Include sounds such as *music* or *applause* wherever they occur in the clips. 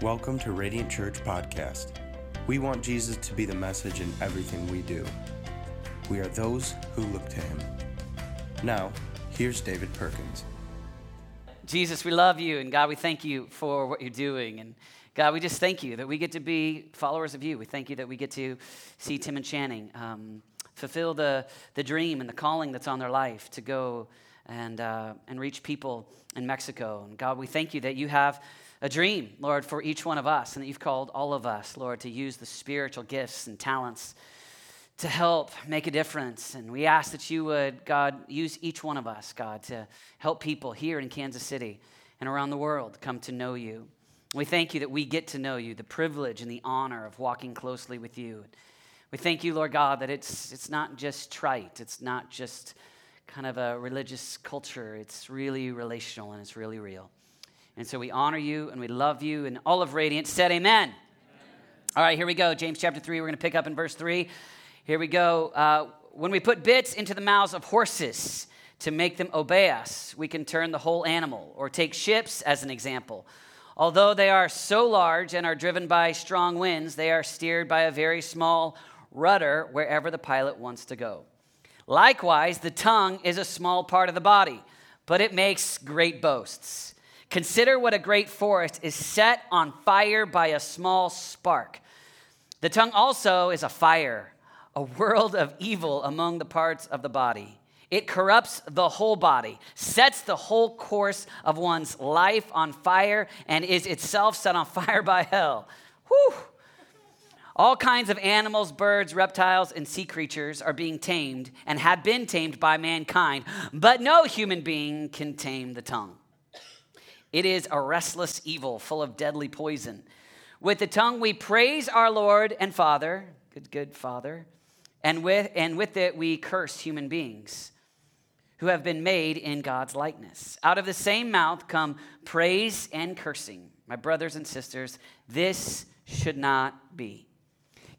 Welcome to Radiant Church Podcast. We want Jesus to be the message in everything we do. We are those who look to him. Now, here's David Perkins. Jesus, we love you, and God, we thank you for what you're doing. And God, we just thank you that we get to be followers of you. We thank you that we get to see Tim and Channing um, fulfill the, the dream and the calling that's on their life to go and, uh, and reach people in Mexico. And God, we thank you that you have a dream, Lord, for each one of us, and that you've called all of us, Lord, to use the spiritual gifts and talents to help make a difference. And we ask that you would, God, use each one of us, God, to help people here in Kansas City and around the world come to know you. We thank you that we get to know you, the privilege and the honor of walking closely with you. We thank you, Lord God, that it's, it's not just trite, it's not just kind of a religious culture, it's really relational and it's really real. And so we honor you and we love you. And all of Radiant said, Amen. amen. All right, here we go. James chapter 3, we're going to pick up in verse 3. Here we go. Uh, when we put bits into the mouths of horses to make them obey us, we can turn the whole animal. Or take ships as an example. Although they are so large and are driven by strong winds, they are steered by a very small rudder wherever the pilot wants to go. Likewise, the tongue is a small part of the body, but it makes great boasts. Consider what a great forest is set on fire by a small spark. The tongue also is a fire, a world of evil among the parts of the body. It corrupts the whole body, sets the whole course of one's life on fire, and is itself set on *laughs* fire by hell. Whew. All kinds of animals, birds, reptiles, and sea creatures are being tamed and have been tamed by mankind, but no human being can tame the tongue. It is a restless evil full of deadly poison. With the tongue we praise our Lord and Father, good, good Father, and with, and with it we curse human beings who have been made in God's likeness. Out of the same mouth come praise and cursing. My brothers and sisters, this should not be.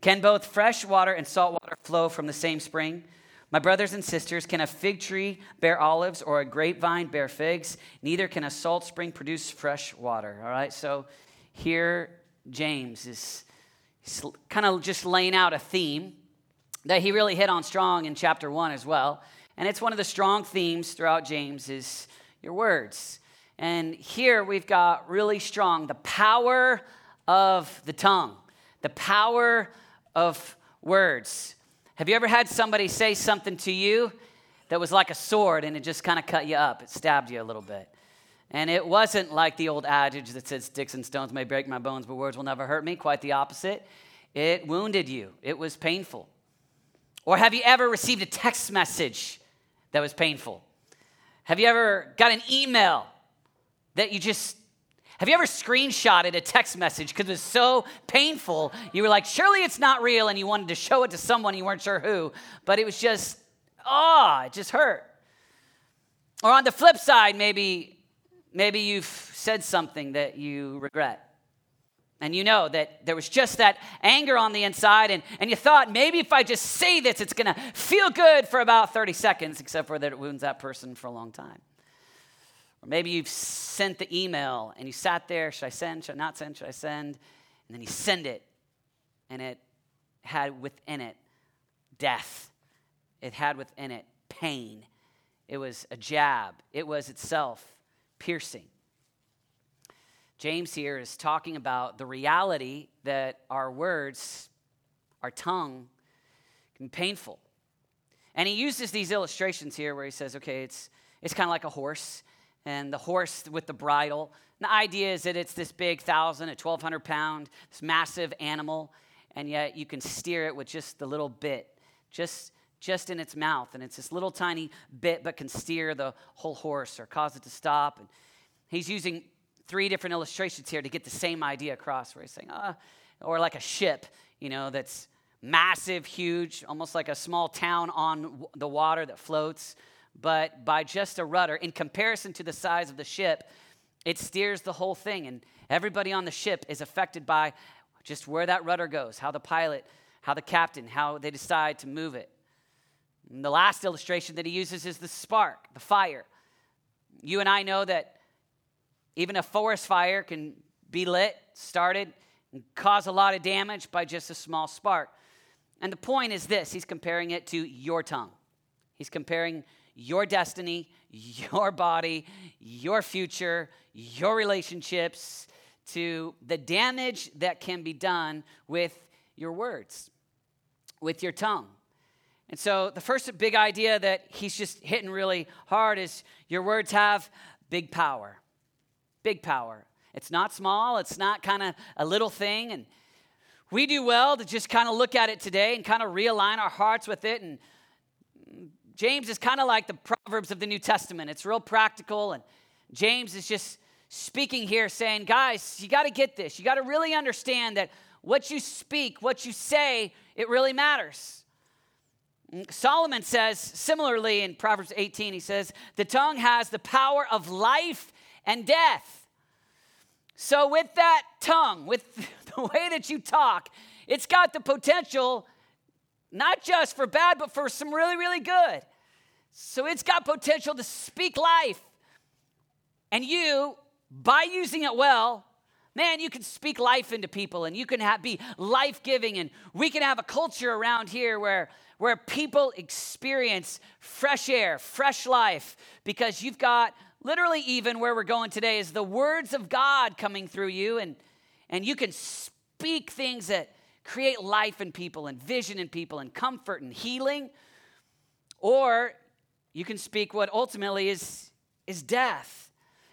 Can both fresh water and salt water flow from the same spring? My brothers and sisters, can a fig tree bear olives or a grapevine bear figs? Neither can a salt spring produce fresh water. All right, so here James is kind of just laying out a theme that he really hit on strong in chapter one as well. And it's one of the strong themes throughout James is your words. And here we've got really strong the power of the tongue, the power of words. Have you ever had somebody say something to you that was like a sword and it just kind of cut you up? It stabbed you a little bit. And it wasn't like the old adage that says, Sticks and stones may break my bones, but words will never hurt me. Quite the opposite. It wounded you, it was painful. Or have you ever received a text message that was painful? Have you ever got an email that you just have you ever screenshotted a text message because it was so painful? You were like, surely it's not real, and you wanted to show it to someone, you weren't sure who, but it was just, oh, it just hurt. Or on the flip side, maybe, maybe you've said something that you regret. And you know that there was just that anger on the inside, and, and you thought maybe if I just say this, it's gonna feel good for about 30 seconds, except for that it wounds that person for a long time. Or maybe you've sent the email and you sat there should I send, should I not send, should I send? And then you send it, and it had within it death, it had within it pain. It was a jab, it was itself piercing. James here is talking about the reality that our words, our tongue, can be painful. And he uses these illustrations here where he says, okay, it's, it's kind of like a horse and the horse with the bridle. And the idea is that it's this big thousand, a 1,200 pound, this massive animal, and yet you can steer it with just the little bit, just, just in its mouth. And it's this little tiny bit, but can steer the whole horse or cause it to stop. And he's using three different illustrations here to get the same idea across, where he's saying, ah, or like a ship, you know, that's massive, huge, almost like a small town on the water that floats but by just a rudder, in comparison to the size of the ship, it steers the whole thing. And everybody on the ship is affected by just where that rudder goes, how the pilot, how the captain, how they decide to move it. And the last illustration that he uses is the spark, the fire. You and I know that even a forest fire can be lit, started, and cause a lot of damage by just a small spark. And the point is this he's comparing it to your tongue. He's comparing your destiny, your body, your future, your relationships to the damage that can be done with your words, with your tongue. And so the first big idea that he's just hitting really hard is your words have big power. Big power. It's not small, it's not kind of a little thing. And we do well to just kind of look at it today and kind of realign our hearts with it. And James is kind of like the Proverbs of the New Testament. It's real practical. And James is just speaking here saying, guys, you got to get this. You got to really understand that what you speak, what you say, it really matters. Solomon says, similarly in Proverbs 18, he says, the tongue has the power of life and death. So, with that tongue, with *laughs* the way that you talk, it's got the potential not just for bad, but for some really, really good. So, it's got potential to speak life. And you, by using it well, man, you can speak life into people and you can have, be life giving. And we can have a culture around here where where people experience fresh air, fresh life, because you've got literally even where we're going today is the words of God coming through you, and, and you can speak things that create life in people and vision in people and comfort and healing. Or you can speak what ultimately is, is death.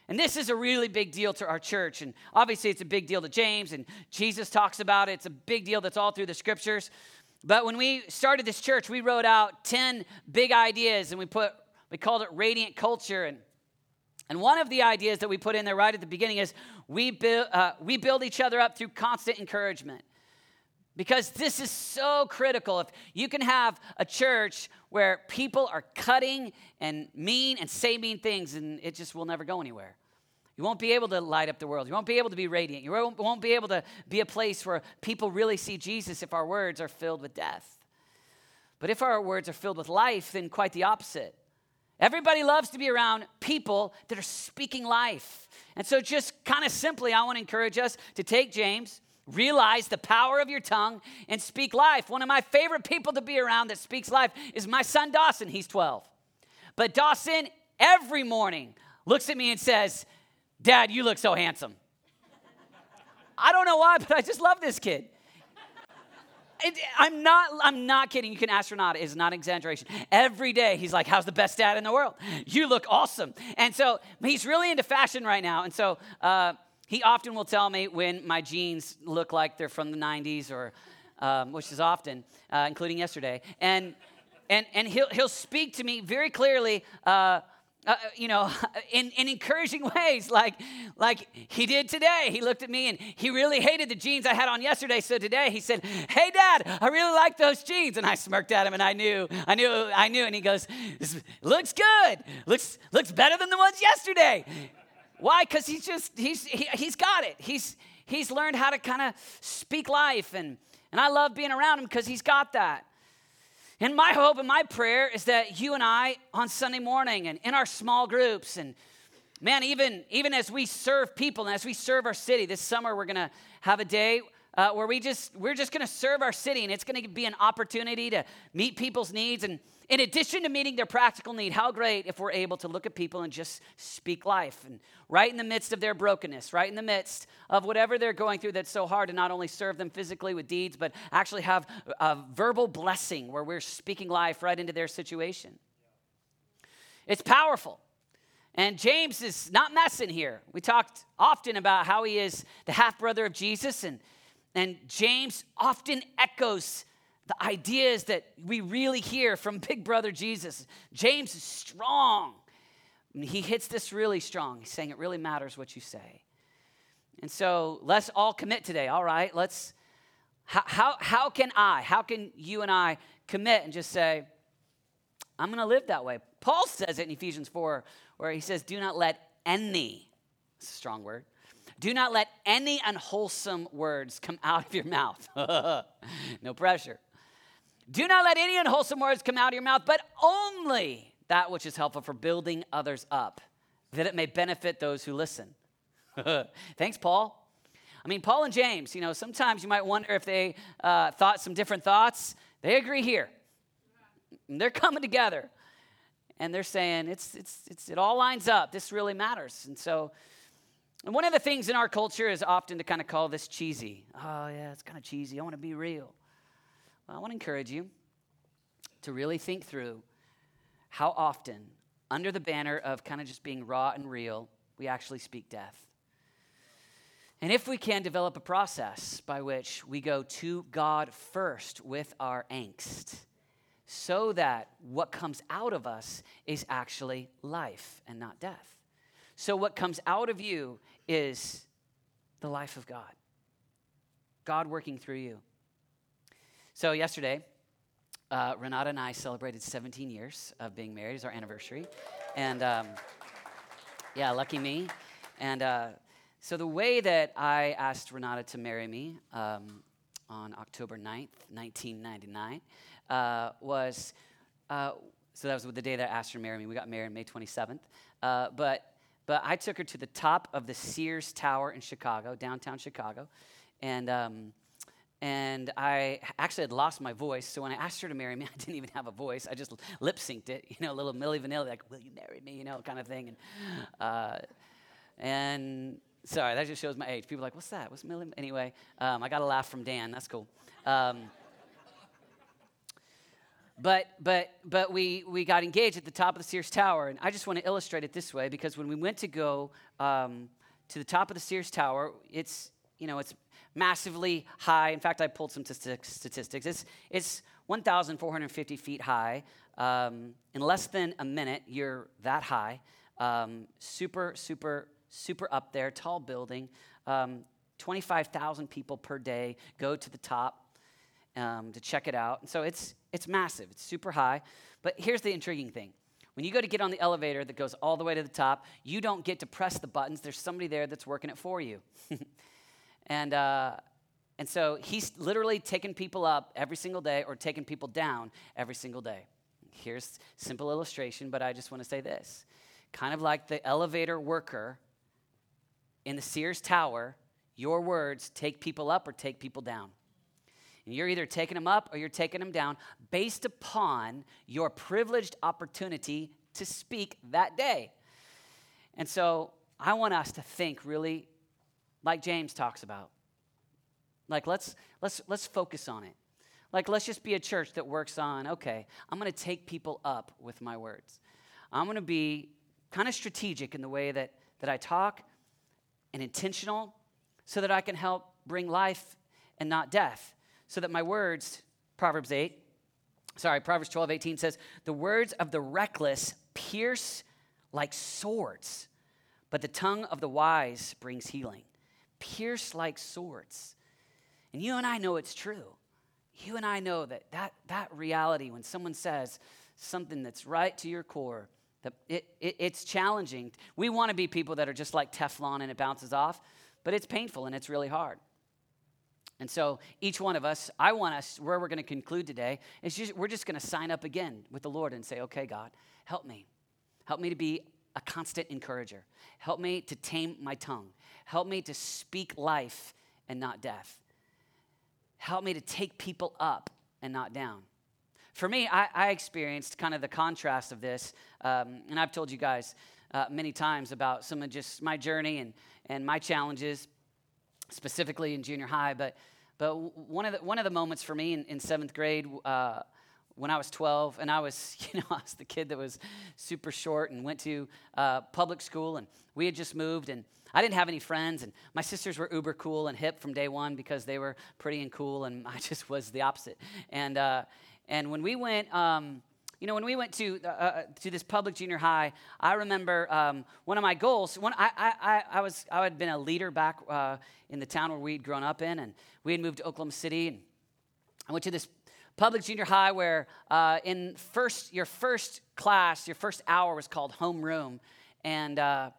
And this is a really big deal to our church. And obviously, it's a big deal to James, and Jesus talks about it. It's a big deal that's all through the scriptures. But when we started this church, we wrote out 10 big ideas and we put we called it radiant culture and and one of the ideas that we put in there right at the beginning is we build, uh, we build each other up through constant encouragement. Because this is so critical. If you can have a church where people are cutting and mean and say mean things, and it just will never go anywhere. You won't be able to light up the world. You won't be able to be radiant. You won't, won't be able to be a place where people really see Jesus if our words are filled with death. But if our words are filled with life, then quite the opposite. Everybody loves to be around people that are speaking life. And so, just kind of simply, I want to encourage us to take James, realize the power of your tongue, and speak life. One of my favorite people to be around that speaks life is my son Dawson. He's 12. But Dawson, every morning, looks at me and says, Dad, you look so handsome. I don't know why, but I just love this kid. It, I'm not. I'm not kidding. You can ask Renata. It's not exaggeration. Every day he's like, "How's the best dad in the world? You look awesome." And so he's really into fashion right now. And so uh, he often will tell me when my jeans look like they're from the '90s, or um, which is often, uh, including yesterday. And and and he'll he'll speak to me very clearly. Uh, uh, you know, *laughs* in, in encouraging ways, like, like he did today. He looked at me and he really hated the jeans I had on yesterday. So today he said, Hey, Dad, I really like those jeans. And I smirked at him and I knew, I knew, I knew. And he goes, Looks good. Looks, looks better than the ones yesterday. Why? Because he's just, he's, he, he's got it. He's, he's learned how to kind of speak life. And, and I love being around him because he's got that. And my hope and my prayer is that you and I on Sunday morning and in our small groups and man, even, even as we serve people and as we serve our city, this summer we're gonna have a day uh, where we just we're just gonna serve our city and it's gonna be an opportunity to meet people's needs and in addition to meeting their practical need, how great if we're able to look at people and just speak life and right in the midst of their brokenness, right in the midst of whatever they're going through that's so hard to not only serve them physically with deeds, but actually have a verbal blessing where we're speaking life right into their situation. It's powerful. And James is not messing here. We talked often about how he is the half brother of Jesus, and, and James often echoes the ideas that we really hear from *laughs* Big Brother Jesus. James is strong. He hits this really strong. He's saying it really matters what you say. And so let's all commit today, all right? Let's, how, how, how can I, how can you and I commit and just say, I'm going to live that way? Paul says it in Ephesians 4, where he says, Do not let any, it's a strong word, do not let any unwholesome words come out of your mouth. *laughs* no pressure. Do not let any unwholesome words come out of your mouth, but only that which is helpful for building others up, that it may benefit those who listen. *laughs* Thanks, Paul. I mean, Paul and James, you know, sometimes you might wonder if they uh, thought some different thoughts. They agree here. They're coming together. And they're saying, it's, it's, it's, it all lines up. This really matters. And so, and one of the things in our culture is often to kind of call this cheesy. Oh, yeah, it's kind of cheesy. I want to be real. Well, I want to encourage you to really think through how often, under the banner of kind of just being raw and real, we actually speak death. And if we can develop a process by which we go to God first with our angst, so that what comes out of us is actually life and not death. So, what comes out of you is the life of God, God working through you. So, yesterday, uh, Renata and I celebrated 17 years of being married. It's our anniversary. And um, yeah, lucky me. And uh, so the way that I asked Renata to marry me um, on October 9th, 1999, uh, was uh, so that was the day that I asked her to marry me. We got married May 27th. Uh, but, but I took her to the top of the Sears Tower in Chicago, downtown Chicago. And um, and I actually had lost my voice. So when I asked her to marry me, *laughs* I didn't even have a voice. I just lip synced it, you know, a little Milli Vanilli, like, will you marry me, you know, kind of thing. And, uh, and sorry, that just shows my age. People are like, what's that? What's Milli? Anyway, um, I got a laugh from Dan. That's cool. Um, but but but we we got engaged at the top of the Sears Tower, and I just want to illustrate it this way because when we went to go um, to the top of the Sears Tower, it's you know it's massively high. In fact, I pulled some statistics. It's, it's 1,450 feet high. Um, in less than a minute, you're that high. Um, super, super, super up there, tall building. Um, 25,000 people per day go to the top um, to check it out. And so it's, it's massive, it's super high. But here's the intriguing thing when you go to get on the elevator that goes all the way to the top, you don't get to press the buttons. There's somebody there that's working it for you. *laughs* And, uh, and so he's literally taking people up every single day or taking people down every single day. Here's simple illustration, but I just want to say this. Kind of like the elevator worker in the Sears Tower, your words take people up or take people down. And you're either taking them up or you're taking them down based upon your privileged opportunity to speak that day. And so I want us to think really like James talks about. Like let's let's let's focus on it. Like let's just be a church that works on, okay, I'm going to take people up with my words. I'm going to be kind of strategic in the way that that I talk and intentional so that I can help bring life and not death. So that my words, Proverbs 8, sorry, Proverbs 12, 18 says, the words of the reckless pierce like swords, but the tongue of the wise brings healing pierce like swords. And you and I know it's true. You and I know that that, that reality, when someone says something that's right to your core, that it, it, it's challenging. We want to be people that are just like Teflon and it bounces off, but it's painful and it's really hard. And so each one of us, I want us, where we're going to conclude today, is just, we're just going to sign up again with the Lord and say, okay, God, help me. Help me to be a constant encourager. Help me to tame my tongue. Help me to speak life and not death. Help me to take people up and not down. For me, I, I experienced kind of the contrast of this, um, and I've told you guys uh, many times about some of just my journey and, and my challenges, specifically in junior high. But, but one, of the, one of the moments for me in, in seventh grade, uh, when I was 12, and I was, *laughs* you know, I was the kid that was super short and went to uh, public school, and we had just moved, and I didn't have any friends, and my sisters were uber cool and hip from day one because they were pretty and cool, and *laughs* I just was the opposite. And uh, and when we went, um, you know, when we went to uh, uh, to this public junior high, I remember um, one of my goals. One, I, I, I was I had been a leader back uh, in the town where we'd grown up in, and we had moved to Oklahoma City, and I went to this public junior high where uh, in first your first class your first hour was called homeroom and uh,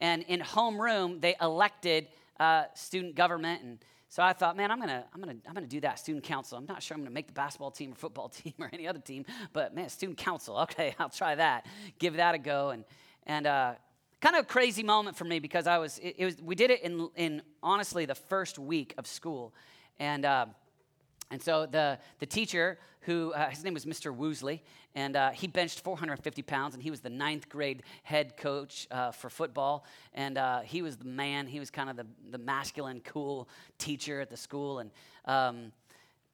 and in homeroom they elected uh, student government. And so i thought man i'm gonna i'm gonna i'm gonna do that student council. I'm not sure i'm gonna make the basketball team or football *laughs* team or any other team but man student council. Okay *laughs* i'll try that. Give that a go. And and uh, kind of a crazy moment for me because I was, it, it was we did it in, in honestly the first week of school. And, uh, and so the, the teacher, who uh, his name was Mr. Woosley, and uh, he benched 450 pounds, and he was the ninth grade head coach uh, for football. And uh, he was the man, he was kind of the, the masculine, cool teacher at the school. And, um,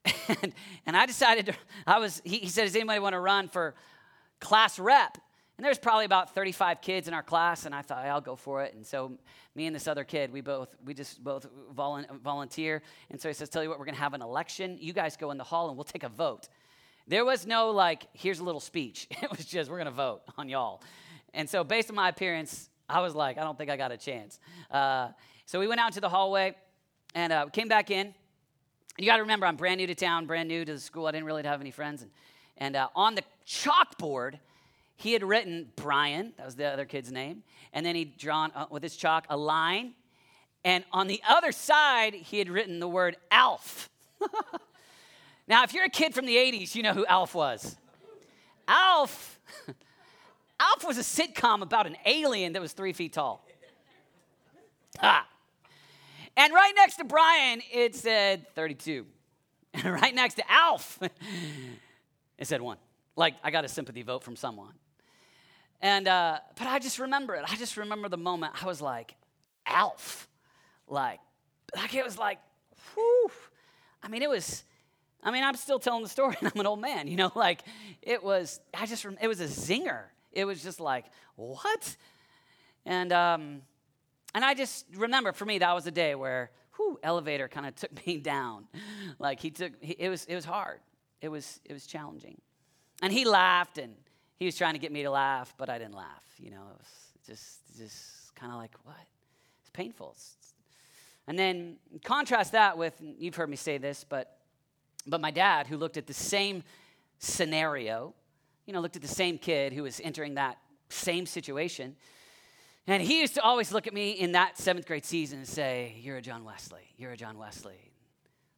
*laughs* and, and, I decided, to, I was, he, he said, Does anybody want to run for class rep? And there's probably about 35 kids in our class, and I thought, I'll go for it. And so me and this other kid, we both, we just both volunteer. And so he says, tell you what, we're going to have an election. You guys go in the hall, and we'll take a vote. There was no like, here's a little speech. *laughs* It was just, we're going to vote on y'all. And so based on my appearance, I was like, I don't think I got a chance. Uh, so we went out into the hallway and uh, came back in. You got to remember, I'm brand new to town, brand new to the school. I didn't really have any friends. And, and uh, on the chalkboard, he had written Brian, that was the other kid's name, and then he'd drawn uh, with his chalk a line. And on the other side, he had written the word Alf. *laughs* now, if you're a kid from the 80s, you know who Alf was. Alf, *laughs* Alf was a sitcom about an alien that was three feet tall. Ah. And right next to Brian, it said 32. And *laughs* right next to Alf, it said one. Like, I got a sympathy vote from someone. And, uh, but I just remember it. I just remember the moment I was like, Alf. Like, like it was like, whew. I mean, it was, I mean, I'm still telling the story *laughs* and I'm an old man, you know, like it was, I just, it was a zinger. It was just like, what? And, um, and I just remember for me, that was a day where, whew, elevator kind of took *laughs* me down. Like he took, he, it was, it was hard. It was, it was challenging. And he laughed and, he was trying to get me to laugh, but I didn't laugh. You know, it was just, just kind of like, what? It's painful. And then contrast that with, you've heard me say this, but, but my dad, who looked at the same scenario, you know, looked at the same kid who was entering that same situation. And he used to always look at me in that seventh grade season and say, You're a John Wesley. You're a John Wesley.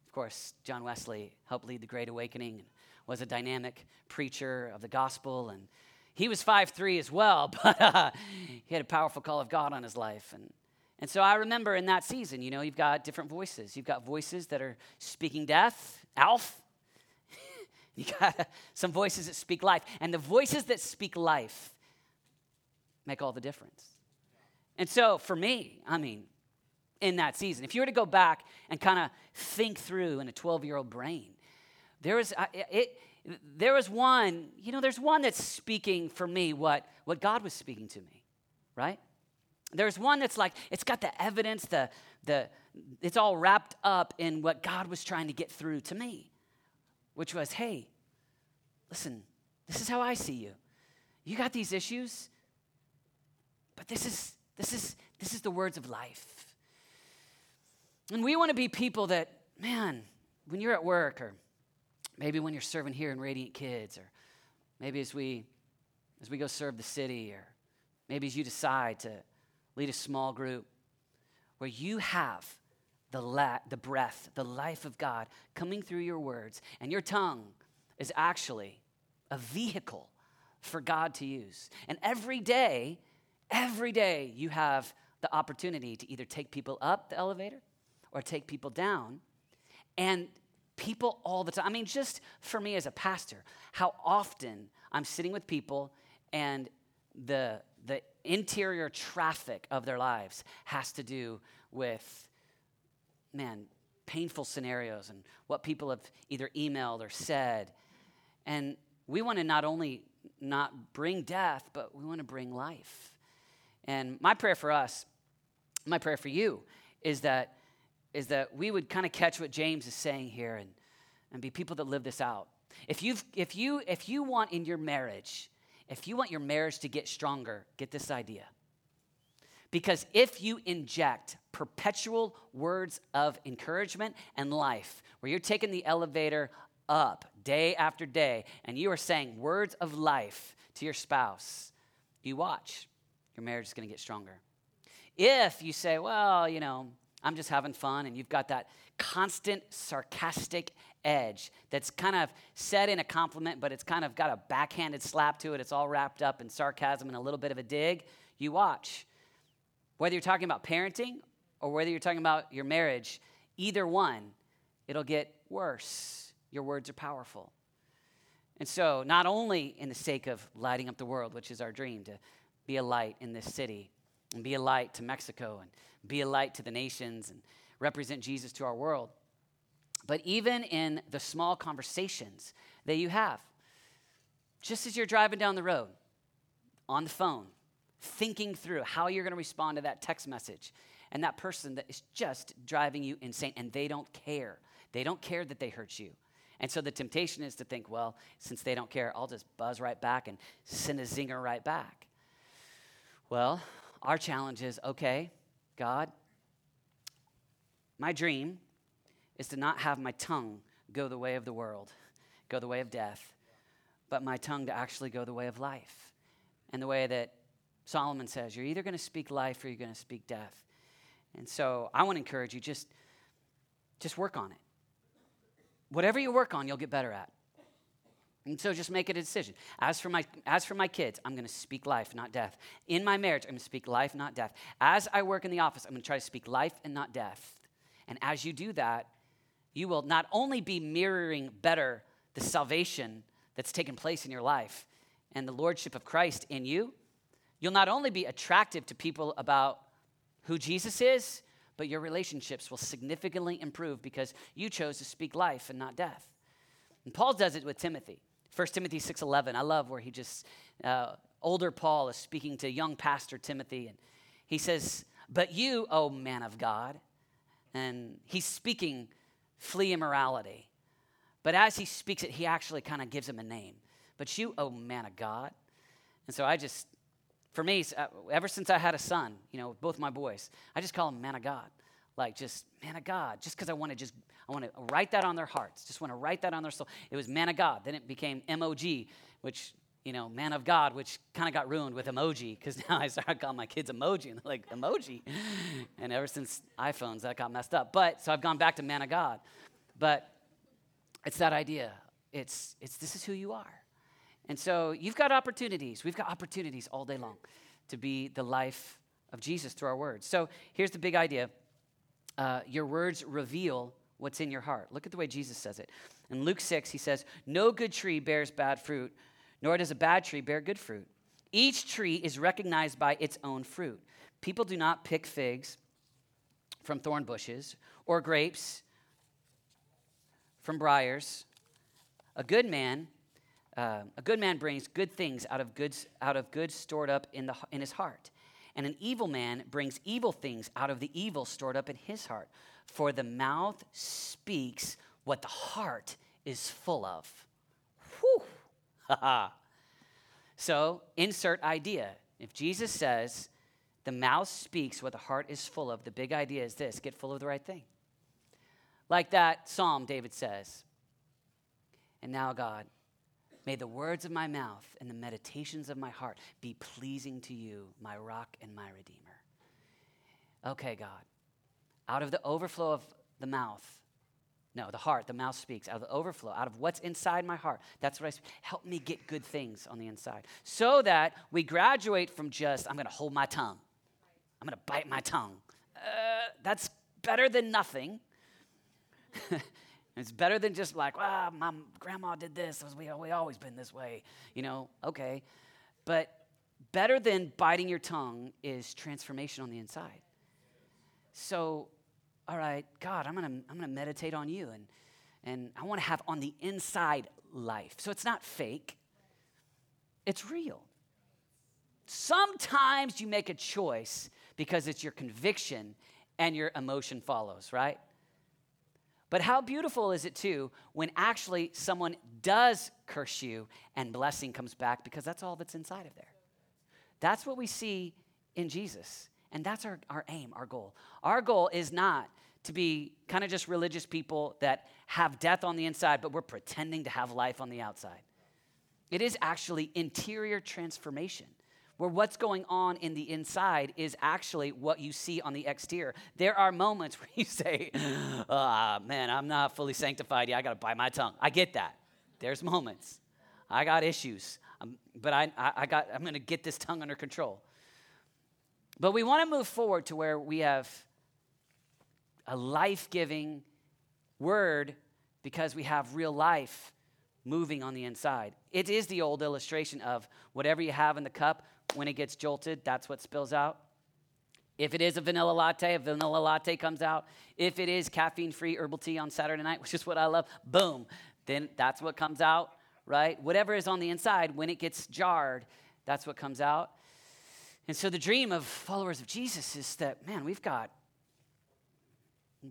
Of course, John Wesley helped lead the Great Awakening was a dynamic preacher of the gospel, and he was five three as well, *laughs* but uh, he had a powerful call of God on his life. And, and so I remember in that season, you know, you've got different voices. You've got voices that are speaking death, Alf. *laughs* you got *laughs* some voices that speak life. And the voices that speak life make all the difference. And so for me, I mean, in that season, if you were to go back and kind of think through in a 12 year old brain, there was, it, there was one, you know, there's one that's speaking for me what, what God was speaking to me, right? There's one that's like, it's got the evidence, the, the, it's all wrapped up in what God was trying to get through to me, which was, hey, listen, this is how I see you. You got these issues, but this is, this is, this is the words of life. And we want to be people that, man, when you're at work or Maybe when you're serving here in Radiant Kids, or maybe as we as we go serve the city, or maybe as you decide to lead a small group, where you have the, la- the breath, the life of God coming through your words, and your tongue is actually a vehicle for God to use. And every day, every day, you have the opportunity to either take people up the elevator or take people down. And people all the time. I mean, just for me as a pastor, how often I'm sitting with people and the, the interior traffic of their lives has to do with, man, painful scenarios and what people have either emailed or said. And we want to not only not bring death, but we want to bring life. And my prayer for us, my prayer for you, is that is that we would kind of catch what James is saying here and, and be people that live this out. If, you've, if, you, if you want in your marriage, if you want your marriage to get stronger, get this idea. Because if you inject perpetual words of encouragement and life, where you're taking the elevator up day after day and you are saying words of life to your spouse, you watch, your marriage is to get stronger. If you say, well, you know, I'm just having fun, and you've got that constant sarcastic edge that's kind of said in a compliment, but it's kind of got a backhanded slap to it. It's all wrapped up in sarcasm and a little bit of a dig. You watch. Whether you're talking about parenting or whether you're talking about your marriage, either one, it'll get worse. Your words are powerful. And so, not only in the sake of lighting up the world, which is our dream to be a light in this city and be a light to Mexico and be a light to the nations and represent Jesus to our world, but even in the small conversations that you have, just as you're driving down the road, on the phone, thinking through how you're going to respond to that text message, and that person that is just driving you insane, and they don't care. They don't care that they hurt you. And so the temptation is to think, well, since they don't care, I'll just buzz right back and send a zinger right back. Well, our challenge is okay, God, my dream is to not have my tongue go the way of the world, go the way of death, but my tongue to actually go the way of life. And the way that Solomon says, you're either going to speak life or you're going to speak death. And so I want to encourage you just just work on it. Whatever you work on, you'll get better at. And so just make a decision. As for my as for my kids, I'm going to speak life, not death. In my marriage, I'm going to speak life, not death. As I work in the office, I'm going to try to speak life and not death. And as you do that, you will not only be mirroring better the salvation that's taken place in your life and the lordship of Christ in you, you'll not only be attractive to people about who Jesus is, but your relationships will significantly improve because you chose to speak life and not death. And Paul does it with Timothy. 1 Timothy 6:11. I love where he just uh, older Paul is speaking to young pastor Timothy and he says, "But you, O man of God," and he's speaking flee immorality. But as he speaks it, he actually kind of gives him a name. But you, oh man of God. And so I just, for me, uh, ever since I had a son, you know, both my boys, I just call him man of God. Like just man of God, just because I want to just, I want to write that on their hearts. Just want to write that on their soul. It was man of God. Then it became MOG, which you know, man of God, which kind of got ruined with emoji because *laughs* now I started calling my kids emoji and they're like, emoji. and ever since iPhones, that got messed up. But so I've gone back to man of God. But it's that idea. It's, it's this is who you are. And so you've got opportunities. We've got opportunities all day long to be the life of Jesus through our words. So here's the big idea uh, your words reveal what's in your heart. Look at the way Jesus says it. In Luke 6, he says, No good tree bears bad fruit nor does a bad tree bear good fruit. Each tree is recognized by its own fruit. People do not pick figs from thorn bushes or grapes from briars. A good man, uh, a good man brings good things out of goods out of goods stored up in the in his heart, and an evil man brings evil things out of the evil stored up in his heart. For the mouth speaks what the heart is full of. Whew. *laughs* so insert idea. If Jesus says the mouth speaks what the heart is full of, the big idea is this get full of the right thing. Like that psalm David says. And now, God, may the words of my mouth and the meditations of my heart be pleasing to you, my rock and my redeemer. Okay, God, out of the overflow of the mouth, no, the heart, the mouth speaks out of the overflow, out of what's inside my heart. That's what I speak. Help me get good things on the inside so that we graduate from just, I'm going to hold my tongue, I'm going to bite my tongue. Uh, that's better than nothing. *laughs* it's better than just like, ah, well, my grandma did this. We, we always been this way. You know, okay. But better than biting your tongue is transformation on the inside. So all right, God, I'm gonna, I'm gonna meditate on you and, and I wanna have on the inside life. So it's not fake, it's real. Sometimes you make a choice because it's your conviction and your emotion follows, right? But how beautiful is it too when actually someone does curse you and blessing comes back because that's all that's inside of there. That's what we see in Jesus. And that's our, our aim, our goal. Our goal is not to be kind of just religious people that have death on the inside, but we're pretending to have life on the outside. It is actually interior transformation, where what's going on in the inside is actually what you see on the exterior. There are moments *laughs* where you say, ah, oh, man, I'm not fully sanctified yet. I got to bite my tongue. I get that. There's moments. I got issues, um, but I, I, I got, I'm going to get this tongue under control. But we want to move forward to where we have a life giving word because we have real life moving on the inside. It is the old illustration of whatever you have in the cup, when it gets jolted, that's what spills out. If it is a vanilla latte, a vanilla latte comes out. If it is caffeine free herbal tea on Saturday night, *laughs* which is what I love, boom, then that's what comes out, right? Whatever is on the inside, when it gets jarred, that's what comes out. And so the dream of followers of Jesus is that, man, we've got, *laughs*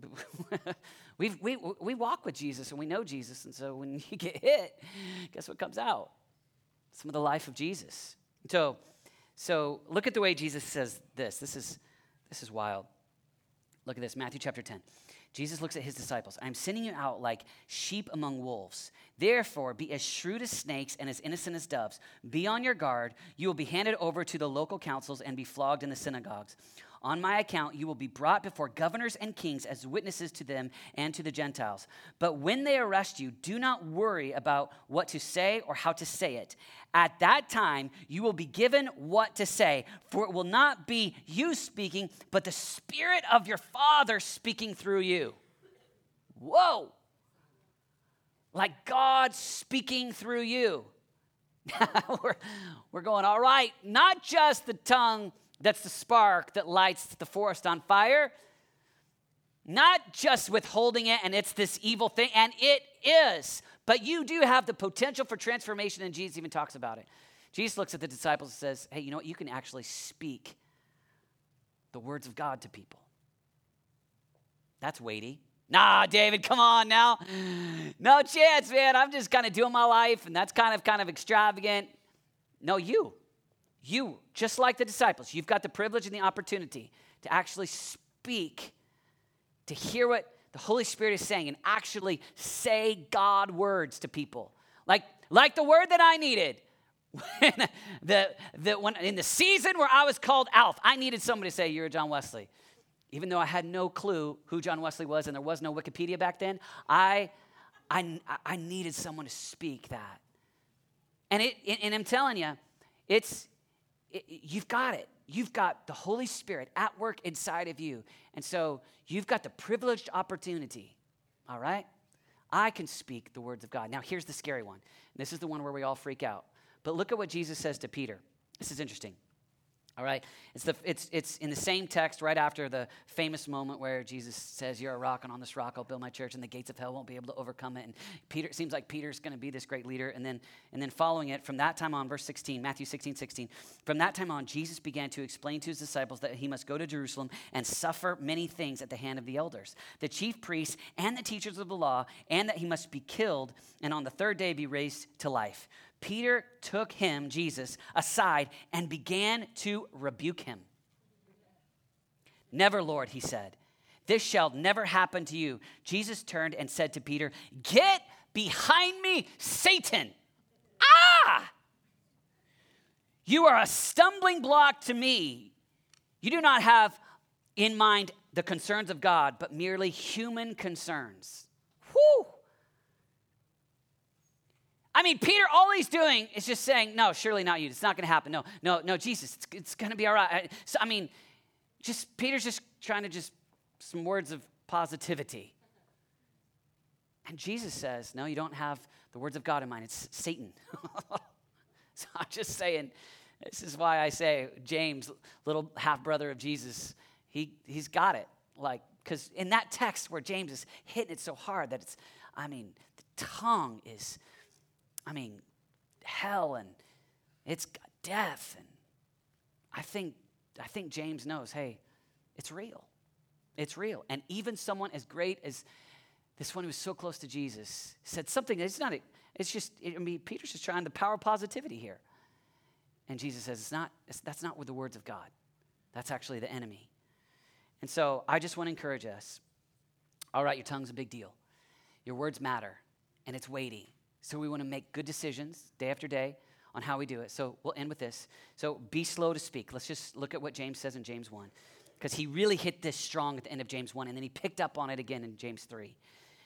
we've, we, we walk with Jesus and we know Jesus. And so when *laughs* you get hit, guess what comes out? Some of the life of Jesus. So, so look at the way Jesus says this. This is, this is wild. Look at this, Matthew chapter 10. Jesus looks at his disciples. I'm sending you out like sheep among wolves. Therefore, be as shrewd as snakes and as innocent as doves. Be on your guard. You will be handed over to the local councils and be flogged in the synagogues. On my account, you will be brought before governors and kings as witnesses to them and to the Gentiles. But when they arrest you, do not worry about what to say or how to say it. At that time, you will be given what to say, for it will not be you speaking, but the Spirit of your Father speaking through you. Whoa! Like God speaking through you. *laughs* we're, we're going, all right, not just the tongue that's the spark that lights the forest on fire. Not just withholding it and it's this evil thing, and it is, but you do have the potential for transformation, and Jesus even talks about it. Jesus looks at the disciples and says, Hey, you know what? You can actually speak the words of God to people. That's weighty. Nah, David, come on now. No chance, man. I'm just kind of doing my life, and that's kind of kind of extravagant. No, you. You, just like the disciples, you've got the privilege and the opportunity to actually speak, to hear what the Holy Spirit is saying, and actually say God words to people. Like, like the word that I needed. *laughs* the, the, when, in the season where I was called Alf, I needed somebody to say, You're John Wesley. Even though I had no clue who John Wesley was and there was no Wikipedia back then, I, I, I needed someone to speak that. And, it, and I'm telling you, it's, it, you've got it. You've got the Holy Spirit at work inside of you. And so you've got the privileged opportunity, all right? I can speak the words of God. Now, here's the scary one. This is the one where we all freak out. But look at what Jesus says to Peter. This is interesting. All right? It's, the, it's, it's in the same text right after the famous moment where Jesus says, You're a rock, and on this rock I'll build my church, and the gates of hell won't be able to overcome it. And Peter, it seems like Peter's going to be this great leader. And then, and then following it, from that time on, verse 16, Matthew 16, 16, from that time on, Jesus began to explain to his disciples that he must go to Jerusalem and suffer many things at the hand of the elders, the chief priests, and the teachers of the law, and that he must be killed and on the third day be raised to life. Peter took him, Jesus, aside and began to rebuke him. Never, Lord, he said. This shall never happen to you. Jesus turned and said to Peter, Get behind me, Satan. Ah! You are a stumbling block to me. You do not have in mind the concerns of God, but merely human concerns. Whew! I mean, Peter, all he's doing is just saying, no, surely not you. It's not going to happen. No, no, no, Jesus, it's, it's going to be all right. I, so, I mean, just Peter's just trying to just some words of positivity. And Jesus says, no, you don't have the words of God in mind. It's Satan. *laughs* so I'm just saying, this is why I say James, little half brother of Jesus, he, he's got it. Like, because in that text where James is hitting it so hard that it's, I mean, the tongue is I mean, hell and it's death. And I think, I think James knows hey, it's real. It's real. And even someone as great as this one who was so close to Jesus said something, it's not, it's just, I mean, Peter's just trying the power of positivity here. And Jesus says, it's not, it's, that's not with the words of God. That's actually the enemy. And so I just want to encourage us. All right, your tongue's a big deal. Your words matter, and it's weighty. So we want to make good decisions day after day on how we do it. So we'll end with this. So be slow to speak. Let's just look at what James says in James 1, because he really hit this strong at the end of James 1, and then he picked up on it again in James 3.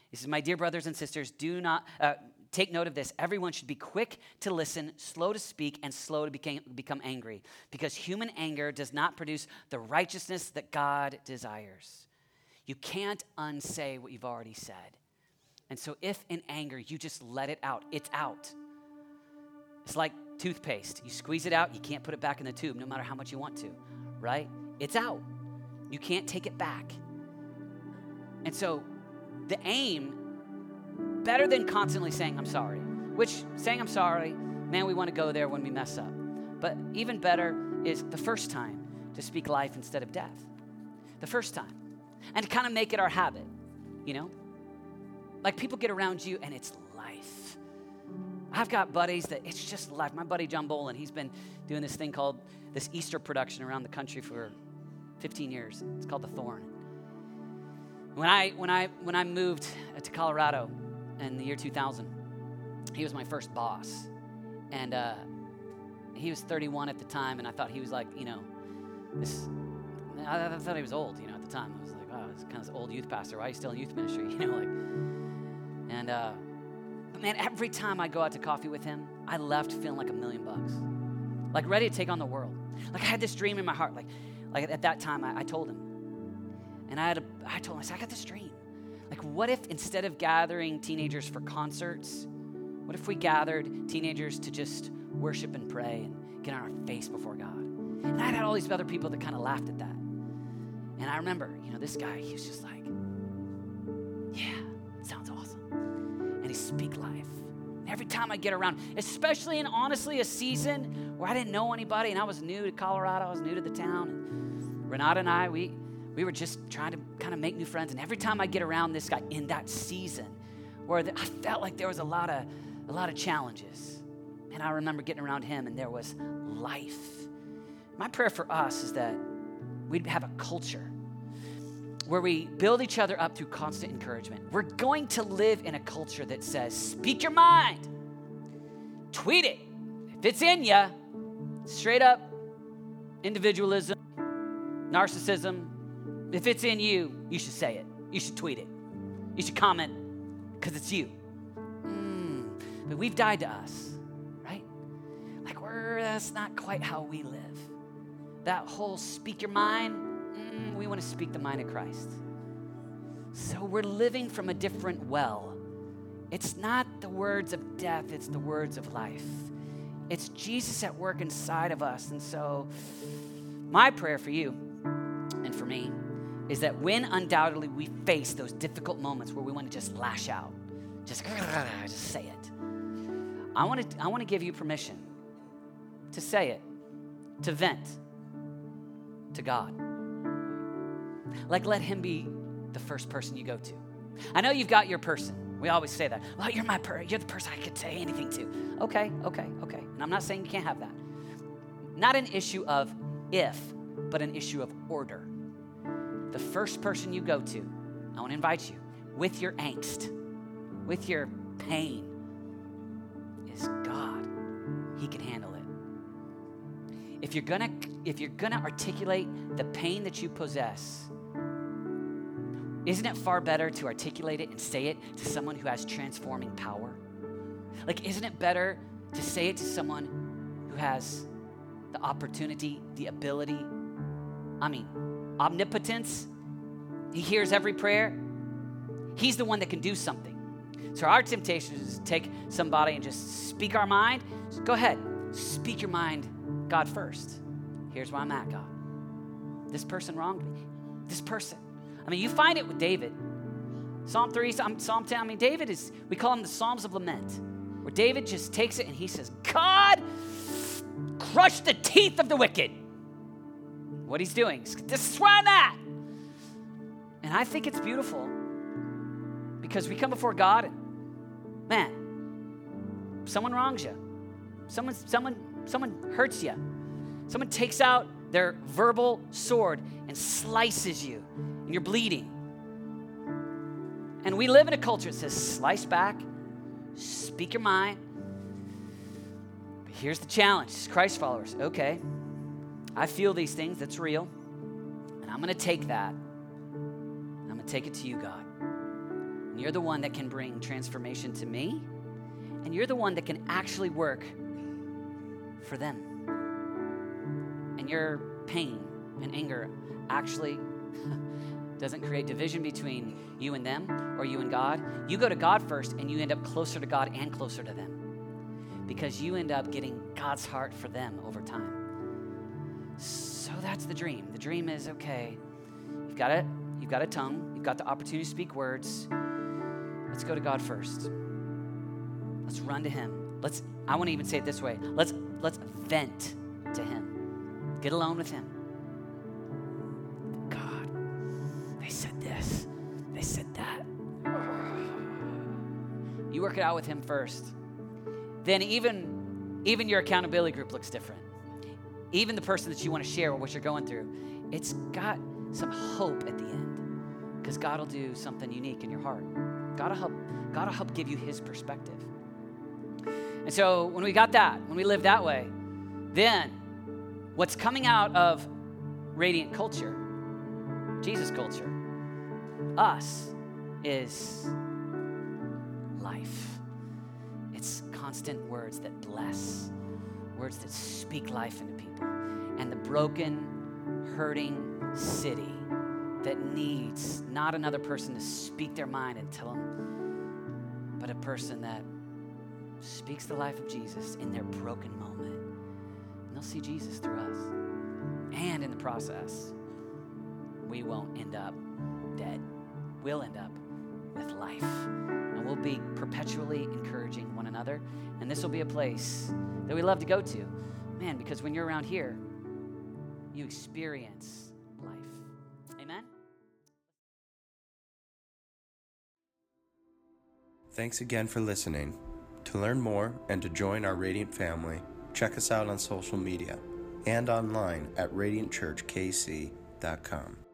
He says, My dear brothers and sisters, do not, uh, take note of this. Everyone should be quick to listen, slow to speak, and slow to became, become angry, because human anger does not produce the righteousness that God desires. You can't unsay what you've already said. And so, if in anger you just let it out, it's out. It's like toothpaste. You squeeze it out, you can't put it back in the tube no matter how much you want to, right? It's out. You can't take it back. And so, the aim, better than constantly saying, I'm sorry, which saying I'm sorry, man, we want to go there when we mess up. But even better is the first time to speak life instead of death. The first time. And to kind of make it our habit, you know? Like people get around you and it's life. I've got buddies that it's just life. My buddy John Bolin, he's been doing this thing called this Easter production around the country for 15 years. It's called The Thorn. When I, when I, when I moved to Colorado in the year 2000, he was my first boss. And uh, he was 31 at the time, and I thought he was like, you know, this, I, I thought he was old, you know, at the time. I was like, wow, he's kind of old youth pastor. Why are you still in youth ministry? *laughs* You know, like, and, uh, but man, every time I go out to coffee with him, I left feeling like a million bucks, like ready to take on the world. Like I had this dream in my heart. Like, like at that time, I, I told him, and I had a, I told him, I said, I got this dream. Like, what if instead of gathering teenagers for concerts, what if we gathered teenagers to just worship and pray and get on our face before God? And I had all these other people that kind of laughed at that. And I remember, you know, this guy, he was just like, yeah, speak life. Every time I get around, especially in honestly a season where I didn't know anybody and I was new to Colorado, I was new to the town. Renata and I, we we were just trying to kind of make new friends. And every time I get around this guy in that season where I felt like there was a lot of a lot of challenges. And I remember getting around him and there was life. My prayer for us is that we'd have a culture where we build each other up through constant encouragement. We're going to live in a culture that says, speak your mind, tweet it. If it's in you, straight up individualism, narcissism, if it's in you, you should say it. You should tweet it. You should comment because it's you. Mm, but we've died to us, right? Like we're that's not quite how we live. That whole speak your mind, mm, we want to speak the mind of Christ. So we're living from a different well. It's not the words of death, it's the words of life. It's Jesus at work inside of us. And so, my prayer for you and for me is that when undoubtedly we face those difficult moments where we want to just lash out, just, *laughs* just say it, I want to, I want to give you permission to say it, to vent to God. Like, let Him be the first person you go to. I know you've got your person. We always say that. Well, you're my you're the person I could say anything to. Okay, okay, okay. And I'm not saying you can't have that. Not an issue of if, but an issue of order the first person you go to, I want to invite you with your angst, with your pain, is God. He can handle it. If you're gonna, if you're gonna articulate the pain that you possess, isn't it far better to articulate it and say it to someone who has transforming power? Like, isn't it better to say it to someone who has the opportunity, the ability? I mean, omnipotence. He hears every prayer. He's the one that can do something. So our temptation is to take somebody and just speak our mind. Go ahead, speak your mind, God first. Here's where I'm at, God. This person wronged me. This person. I mean, you find it with David. Psalm 3, Psalm, Psalm 10. I mean, David is, we call them the Psalms of Lament, where David just takes it and he says, God, crush the teeth of the wicked what he's doing. This is where I'm at. And I think it's beautiful because we come before God and, man, someone wrongs you. Someone, someone, someone hurts you. Someone takes out their verbal sword and slices you, and you're bleeding. And we live in a culture that says, slice back, speak your mind. But here's the challenge Christ followers. Okay, I feel these things, that's real. And I'm going to take that. I'm going to take it to you, God. And you're the one that can bring transformation to me. And you're the one that can actually work for them. And your pain and anger actually *laughs* doesn't create division between you and them or you and God. You go to God first and you end up closer to God and closer to them because you end up getting God's heart for them over time. So that's the dream. The dream is okay, you've got it, you've got a tongue, you've got the opportunity to speak words. Let's go to God first. Let's run to him. Let's I want to even say it this way. Let's let's vent to him. Get alone with him. Work it out with him first. Then even even your accountability group looks different. Even the person that you want to share what you're going through, it's got some hope at the end. Because God will do something unique in your heart. God will help, God will help give you his perspective. And so when we got that, when we live that way, then what's coming out of radiant culture, Jesus culture, us, is life. It's constant words that bless, words that speak life into people. And the broken, hurting city that needs not another person to speak their mind and tell them, but a person that speaks the life of Jesus in their broken moment. And they'll see Jesus through us. And in the process, we won't end up dead. We'll end up with life. We'll be perpetually encouraging one another. And this will be a place that we love to go to. Man, because when you're around here, you experience life. Amen? Thanks again for listening. To learn more and to join our Radiant family, check us out on social media and online at radiantchurchkc.com.